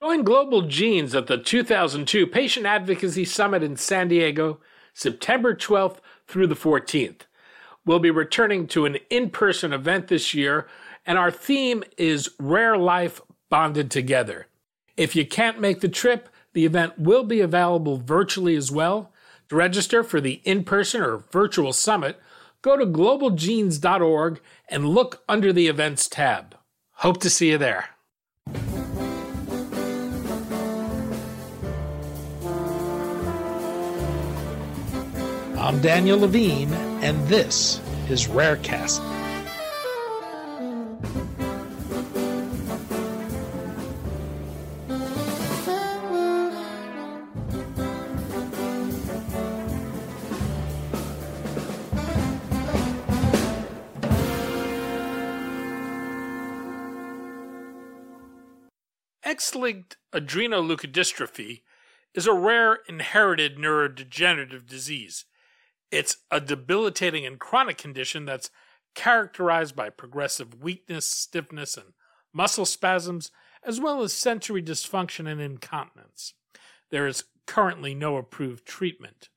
Join Global Genes at the 2002 Patient Advocacy Summit in San Diego, September 12th through the 14th. We'll be returning to an in person event this year, and our theme is Rare Life Bonded Together. If you can't make the trip, the event will be available virtually as well. To register for the in person or virtual summit, go to globalgenes.org and look under the events tab. Hope to see you there. I'm Daniel Levine, and this is Rarecast. X-linked adrenoleukodystrophy is a rare inherited neurodegenerative disease. It's a debilitating and chronic condition that's characterized by progressive weakness, stiffness, and muscle spasms, as well as sensory dysfunction and incontinence. There is currently no approved treatment.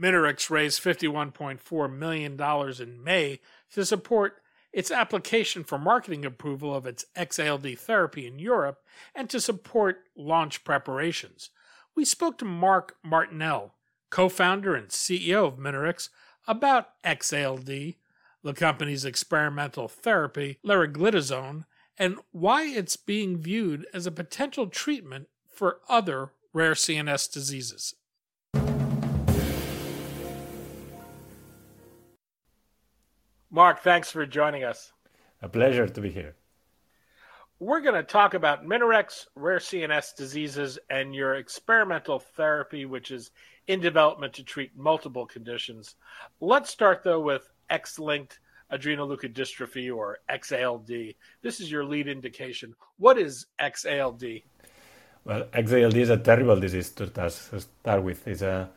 Minoryx raised $51.4 million in May to support its application for marketing approval of its XALD therapy in Europe and to support launch preparations. We spoke to Marc Martinell, co founder and CEO of Minoryx, about XALD, the company's experimental therapy, leriglitazone, and why it's being viewed as a potential treatment for other rare CNS diseases. Marc, thanks for joining us. A pleasure to be here. We're going to talk about Minoryx, rare CNS diseases, and your experimental therapy, which is in development to treat multiple conditions. Let's start, though, with X linked adrenoleukodystrophy or XALD. This is your lead indication. What is XALD? Well, XALD is a terrible disease to start with. It's a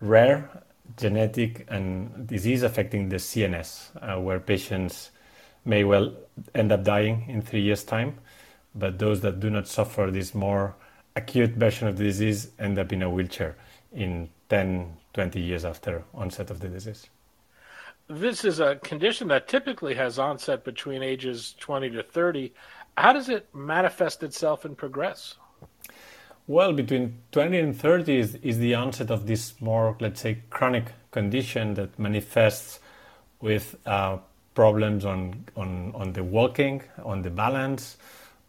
rare genetic and disease affecting the CNS, uh, where patients may well end up dying in three years' time. But those that do not suffer this more acute version of the disease end up in a wheelchair in 10, 20 years after onset of the disease. This is a condition that typically has onset between ages 20 to 30. How does it manifest itself and progress? Well, between 20 and 30 is, is the onset of this more, let's say, chronic condition that manifests with uh, problems on, on, on the walking, on the balance,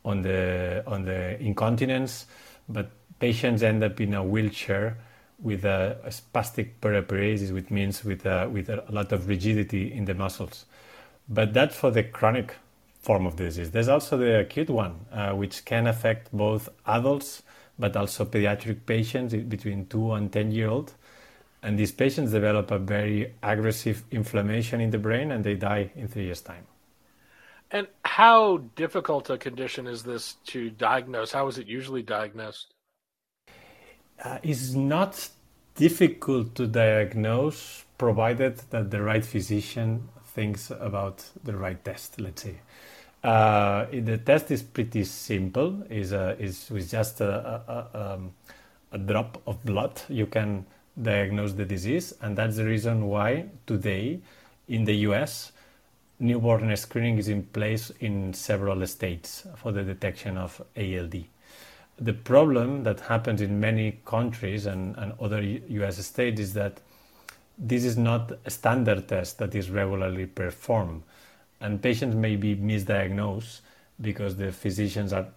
on the, on the incontinence. But patients end up in a wheelchair with a, a spastic periparesis, which means with a, with a lot of rigidity in the muscles. But that's for the chronic form of disease. There's also the acute one, uh, which can affect both adults but also pediatric patients between 2 and 10 year old. And these patients develop a very aggressive inflammation in the brain and they die in three years' time. And how difficult a condition is this to diagnose? How is it usually diagnosed? Uh, it's not difficult to diagnose provided that the right physician thinks about the right test, let's say. Uh, the test is pretty simple. is is with just a, a, um, a, drop of blood you can diagnose the disease, and that's the reason why today in the U.S. newborn screening is in place in several states for the detection of ALD. The problem that happens in many countries and, and other U.S. states is that this is not a standard test that is regularly performed and patients may be misdiagnosed because the physicians are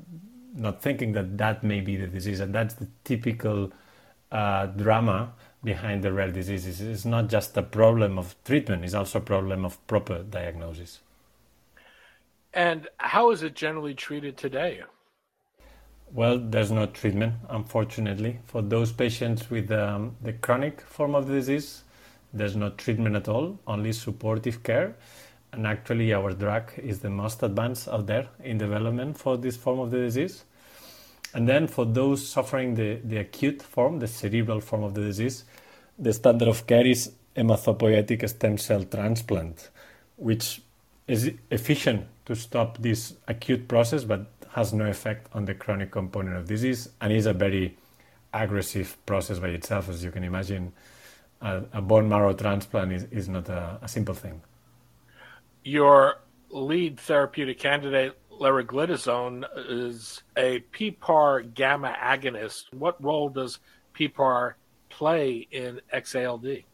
not thinking that that may be the disease and that's the typical uh, drama behind the rare diseases. It's not just a problem of treatment it's also a problem of proper diagnosis. And how is it generally treated today? Well there's no treatment unfortunately. For those patients with um, the chronic form of the disease there's no treatment at all only supportive care. And actually our drug is the most advanced out there in development for this form of the disease. And then for those suffering the, the acute form, the cerebral form of the disease, the standard of care is hematopoietic stem cell transplant, which is efficient to stop this acute process, but has no effect on the chronic component of disease and is a very aggressive process by itself. As you can imagine, a, a bone marrow transplant is, is not a, a, simple thing. Your lead therapeutic candidate, leriglitazone, is a PPAR gamma agonist. What role does PPAR play in XALD?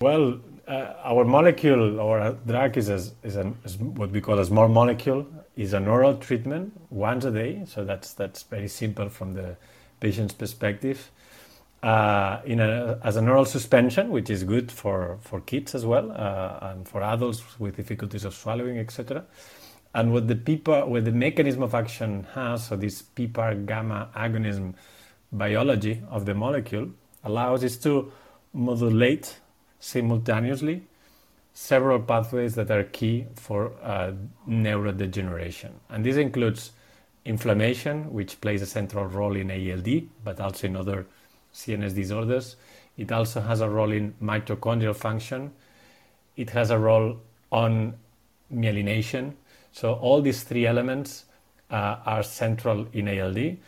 Well, uh, our molecule, our drug is, a, is, a, is, what we call a small molecule, is an oral treatment once a day. So that's that's very simple from the patient's perspective. Uh, in a, as an oral suspension, which is good for, for kids as well uh, and for adults with difficulties of swallowing, etc. And what the PPAR, what the mechanism of action has, so this PPAR gamma agonism biology of the molecule allows is to modulate simultaneously several pathways that are key for uh, neurodegeneration. And this includes inflammation, which plays a central role in ALD, but also in other CNS disorders. It also has a role in mitochondrial function. It has a role on myelination. So all these three elements uh, are central in ALD,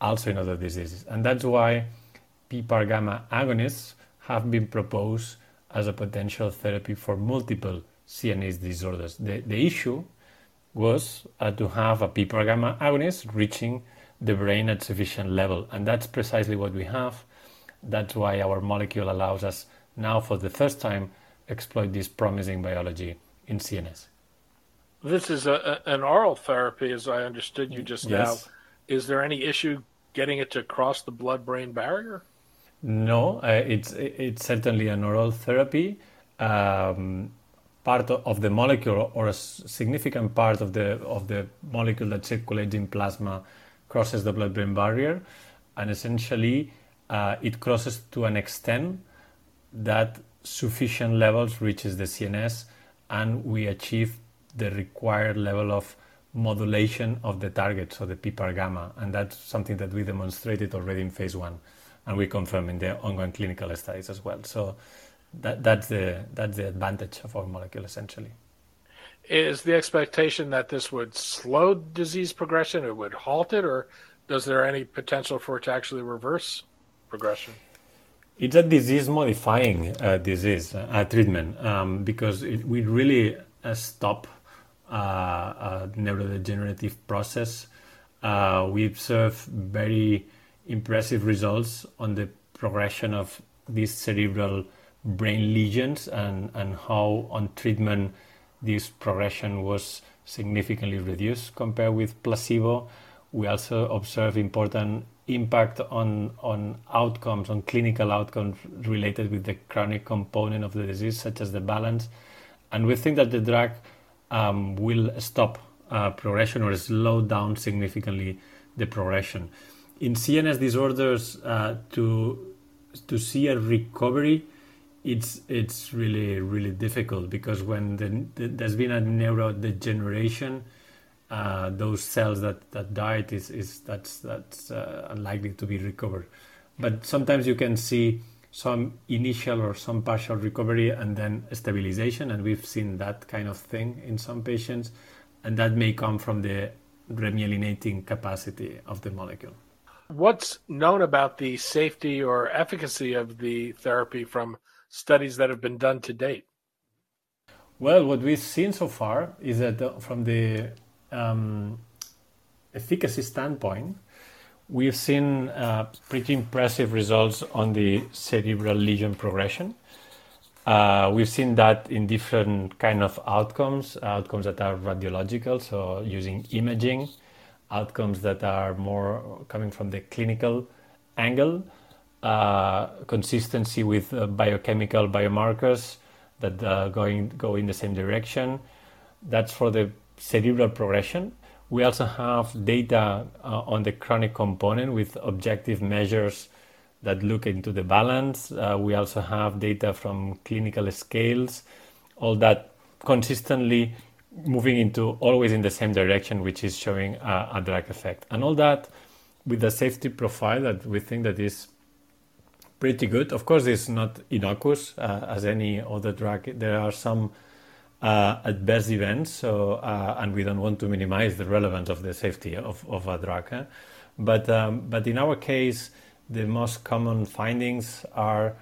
also in other diseases. And that's why PPAR gamma agonists have been proposed as a potential therapy for multiple CNS disorders. The, the issue was uh, to have a PPAR gamma agonist reaching the brain at sufficient level, and that's precisely what we have. That's why our molecule allows us now, for the first time, exploit this promising biology in CNS. This is a, an oral therapy, as I understood you just yes. now. Is there any issue getting it to cross the blood-brain barrier? No, uh, it's it's certainly an oral therapy. Um, part of the molecule or a significant part of the of the molecule that circulates in plasma crosses the blood-brain barrier, and essentially uh, it crosses to an extent that sufficient levels reaches the CNS, and we achieve the required level of modulation of the target, so the PPAR gamma, and that's something that we demonstrated already in phase one and we confirm in the ongoing clinical studies as well. So that, that's the that's the advantage of our molecule essentially. Is the expectation that this would slow disease progression, it would halt it, or does there any potential for it to actually reverse progression? It's a disease-modifying uh, disease uh, treatment um, because it, we really uh, stop neurodegenerative process. Uh, we observe very impressive results on the progression of these cerebral brain lesions and, and how on treatment this progression was significantly reduced compared with placebo. We also observe important impact on, on outcomes, on clinical outcomes related with the chronic component of the disease, such as the balance. And we think that the drug um, will stop uh, progression or slow down significantly the progression. In CNS disorders uh, to to see a recovery it's it's really really difficult because when the, the, there's been a neurodegeneration uh, those cells that that died is is that's that's uh, unlikely to be recovered. But sometimes you can see some initial or some partial recovery and then stabilization and we've seen that kind of thing in some patients and that may come from the remyelinating capacity of the molecule what's known about the safety or efficacy of the therapy from studies that have been done to date? Well, what we've seen so far is that uh, from the um, efficacy standpoint, we've seen uh, pretty impressive results on the cerebral lesion progression. Uh, we've seen that in different kind of outcomes, outcomes that are radiological, so using imaging, outcomes that are more coming from the clinical angle, uh, consistency with biochemical biomarkers that going go in the same direction. That's for the cerebral progression. We also have data uh, on the chronic component with objective measures that look into the balance. Uh, we also have data from clinical scales, all that consistently moving into always in the same direction, which is showing a, a drug effect. And all that with a safety profile that we think that is pretty good. Of course, it's not innocuous uh, as any other drug. There are some uh, best events. So, uh, and we don't want to minimize the relevance of the safety of, of a drug. Huh? But, um, but in our case, the most common findings are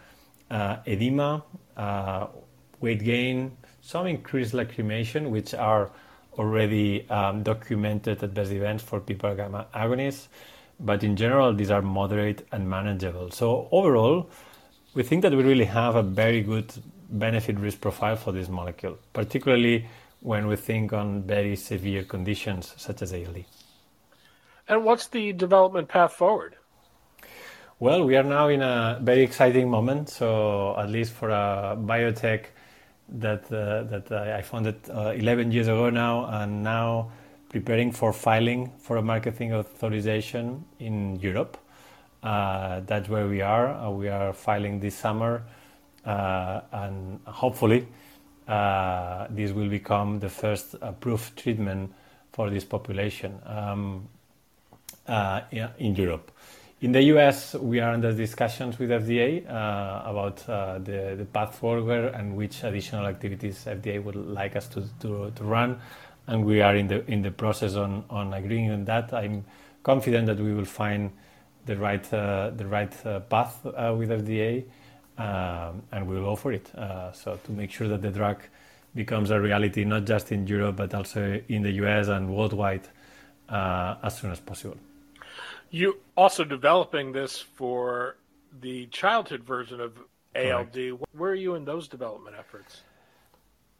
uh, edema, uh, weight gain, some increased lacrimation, which are already um, documented at best events for PPAR gamma agonists. But in general, these are moderate and manageable. So overall, we think that we really have a very good benefit risk profile for this molecule, particularly when we think on very severe conditions such as ALD. And what's the development path forward? Well, we are now in a very exciting moment. So, at least for a biotech that uh, that I founded uh, 11 years ago now, and now preparing for filing for a marketing authorization in Europe. Uh, that's where we are. Uh, we are filing this summer, and hopefully, uh, this will become the first approved treatment for this population um, in Europe. In the US, we are under discussions with FDA uh, about uh, the, the path forward and which additional activities FDA would like us to, to, to, run. And we are in the, in the process on, on agreeing on that. I'm confident that we will find the right, uh, the right uh, path uh, with FDA um, and we will go for it. Uh, so, to make sure that the drug becomes a reality, not just in Europe, but also in the US and worldwide as soon as possible. You also developing this for the childhood version of ALD. Correct. Where are you in those development efforts?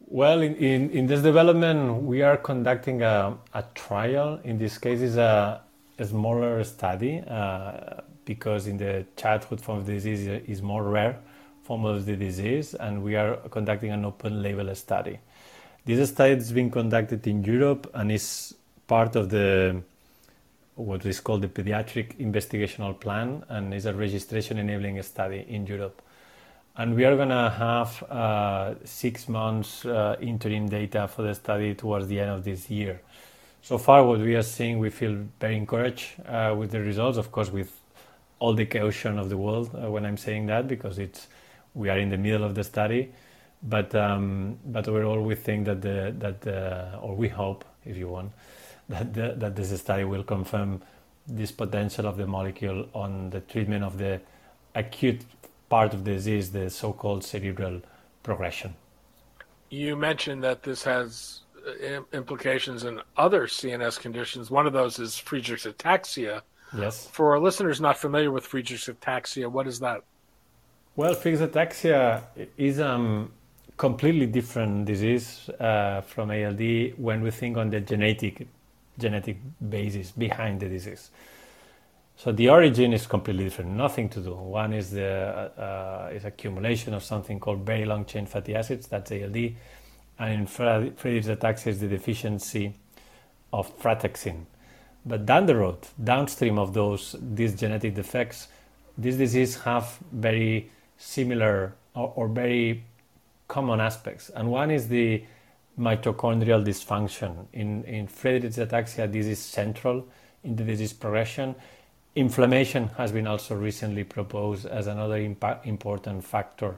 Well, in, in, in this development, we are conducting a, a trial. In this case, is a, a smaller study uh, because in the childhood form of disease is more rare form of the disease, and we are conducting an open label study. This study is being conducted in Europe and is part of the what is called the Pediatric Investigational Plan and is a registration enabling study in Europe. And we are going to have uh, six months uh, interim data for the study towards the end of this year. So far, what we are seeing, we feel very encouraged uh, with the results, of course, with all the caution of the world uh, when I'm saying that, because it's we are in the middle of the study. But um, but overall, we think that the that the, or we hope, if you want, that, the, that this study will confirm this potential of the molecule on the treatment of the acute part of the disease, the so-called cerebral progression. You mentioned that this has uh, implications in other CNS conditions. One of those is Friedreich's ataxia. Yes. For our listeners not familiar with Friedreich's ataxia, what is that? Well, Friedreich's ataxia is a um, completely different disease uh, from ALD when we think on the genetic genetic basis behind the disease. So the origin is completely different, nothing to do. One is the uh, is accumulation of something called very long chain fatty acids, that's ALD, and in Friedreich's ataxia is the deficiency of frataxin. But down the road, downstream of those these genetic defects, this disease have very similar or, or very common aspects, and one is the mitochondrial dysfunction. In, in Friedreich's ataxia, this is central in the disease progression. Inflammation has been also recently proposed as another impa- important factor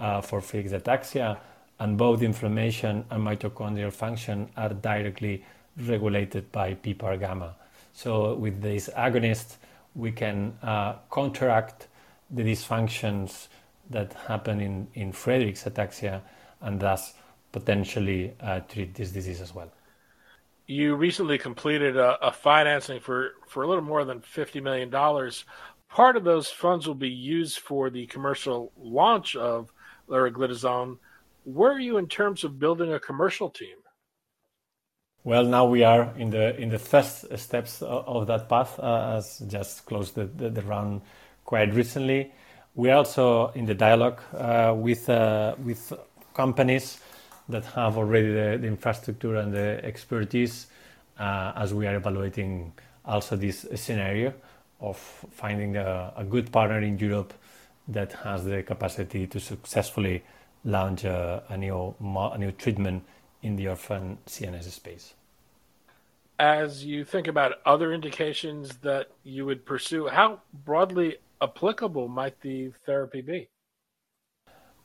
uh, for Friedreich's ataxia, and both inflammation and mitochondrial function are directly regulated by PPAR gamma. So, with this agonist, we can uh, counteract the dysfunctions that happen in, in Friedreich's ataxia and thus potentially uh, treat this disease as well. You recently completed a, a, financing for, for a little more than $50 million. Part of those funds will be used for the commercial launch of leriglitazone. Where are you in terms of building a commercial team? Well, now we are in the in the first steps of, that path. Uh, as just closed the, the, the, round quite recently. We are also in the dialogue uh, with uh, with companies that have already the, the infrastructure and the expertise uh, as we are evaluating also this scenario of finding a, a, good partner in Europe that has the capacity to successfully launch a, a, new, a new treatment in the orphan CNS space. As you think about other indications that you would pursue, how broadly applicable might the therapy be?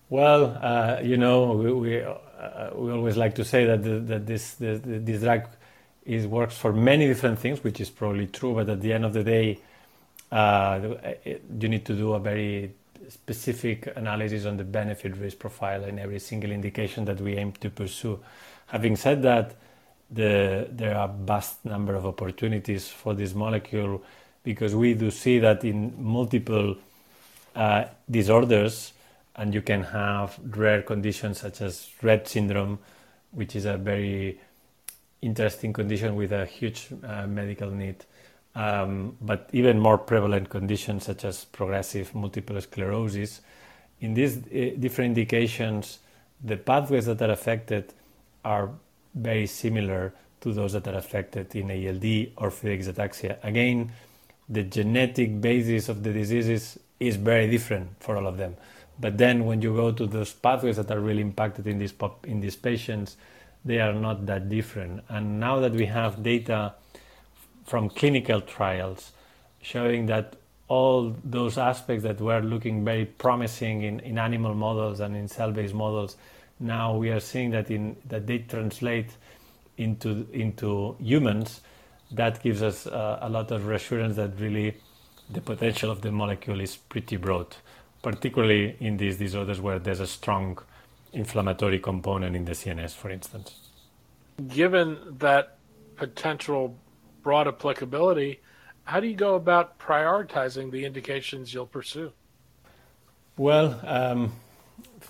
Well, uh, you know, we, we uh, we always like to say that the, that this the, this drug is works for many different things, which is probably true. But at the end of the day, uh, you need to do a very specific analysis on the benefit risk profile in every single indication that we aim to pursue. Having said that, the, there are vast number of opportunities for this molecule because we do see that in multiple uh, disorders, and you can have rare conditions such as Rett syndrome, which is a very interesting condition with a huge uh, medical need. Um, but even more prevalent conditions such as progressive multiple sclerosis. In these uh, different indications, the pathways that are affected are very similar to those that are affected in ALD or Friedreich's ataxia. Again, the genetic basis of the diseases is very different for all of them. But then when you go to those pathways that are really impacted in these pop, in these patients, they are not that different. And now that we have data from clinical trials showing that all those aspects that were looking very promising in, in animal models and in cell-based models, now we are seeing that in that they translate into into humans. That gives us uh, a lot of reassurance that really the potential of the molecule is pretty broad, particularly in these disorders where there's a strong inflammatory component in the CNS, for instance. Given that potential broad applicability, how do you go about prioritizing the indications you'll pursue? Well, um,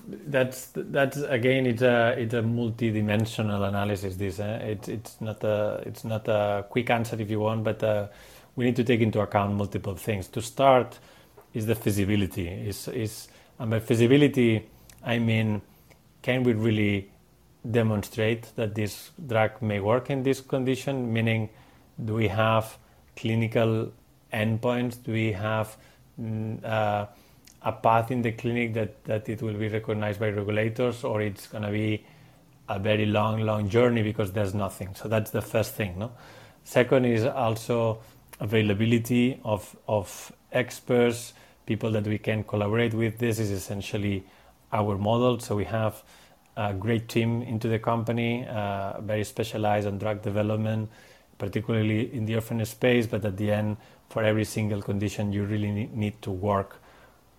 that's that's again it's a it's a multi-dimensional analysis. This eh? it, it's not a it's not a quick answer if you want, but uh, we need to take into account multiple things. To start, is the feasibility. Is is and by feasibility, I mean, can we really demonstrate that this drug may work in this condition? Meaning do we have clinical endpoints? Do we have mm, uh, a path in the clinic that, that it will be recognized by regulators, or it's going to be a very long, long journey because there's nothing? So that's the first thing. No? Second is also availability of, of experts, people that we can collaborate with. This is essentially our model. So we have a great team into the company, uh, very specialized on drug development particularly in the orphan space, but at the end, for every single condition, you really need to work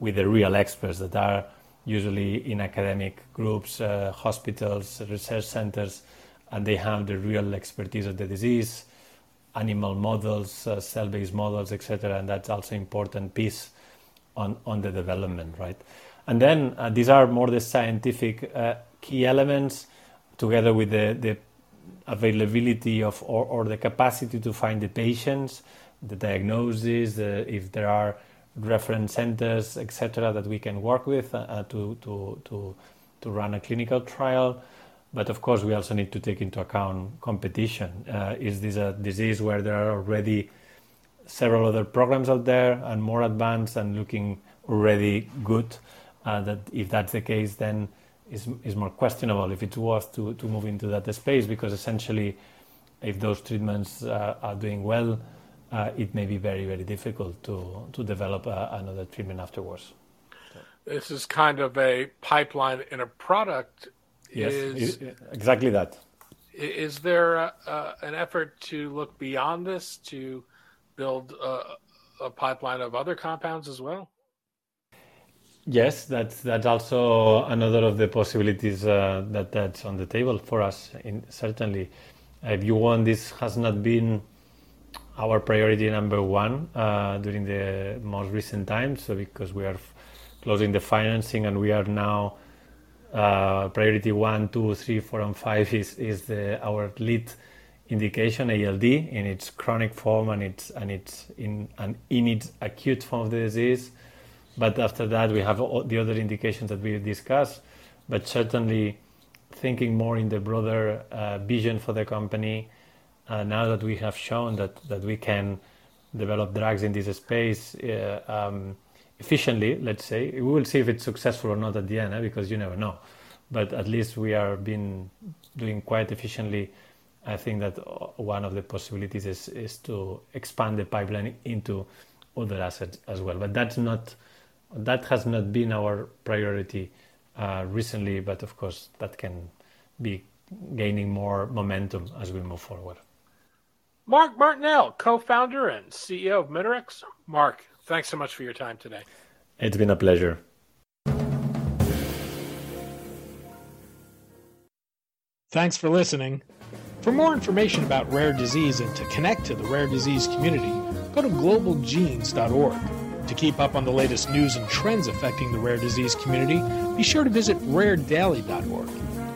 with the real experts that are usually in academic groups, uh, hospitals, research centers, and they have the real expertise of the disease, animal models, uh, cell-based models, etc. And that's also important piece on, on the development, right? And then uh, these are more the scientific uh, key elements together with the, the availability of or, or the capacity to find the patients, the diagnosis, the, if there are reference centers, etc., that we can work with uh, to, to, to, to run a clinical trial. But of course, we also need to take into account competition. Uh, is this a disease where there are already several other programs out there and more advanced and looking already good? Uh, that if that's the case, then is, is more questionable if it's worth to, to move into that space because essentially if those treatments uh, are doing well uh, it may be very very difficult to, to develop uh, another treatment afterwards. This is kind of a pipeline in a product. Yes is, exactly that. Is there a, an effort to look beyond this to build a, a pipeline of other compounds as well? Yes, that's that's also another of the possibilities uh, that that's on the table for us. In, certainly, if you want, this has not been our priority number one uh, during the most recent times. So because we are f- closing the financing and we are now uh, priority one, two, three, four, and five is is the our lead indication ALD in its chronic form and its and its in and in its acute form of the disease but after that, we have the other indications that we discussed. But certainly, thinking more in the broader uh, vision for the company, uh, now that we have shown that, that we can develop drugs in this space uh, um, efficiently, let's say, we will see if it's successful or not at the end, eh, because you never know. But at least we are been doing quite efficiently. I think that uh, one of the possibilities is, is to expand the pipeline into other assets as well. But that's not that has not been our priority uh, recently, but of course that can be gaining more momentum as we move forward. Marc Martinell, co founder and CEO of Minoryx. Marc, thanks so much for your time today. It's been a pleasure. Thanks for listening. For more information about rare disease and to connect to the rare disease community, go to globalgenes.org. To keep up on the latest news and trends affecting the rare disease community, be sure to visit raredaily.org.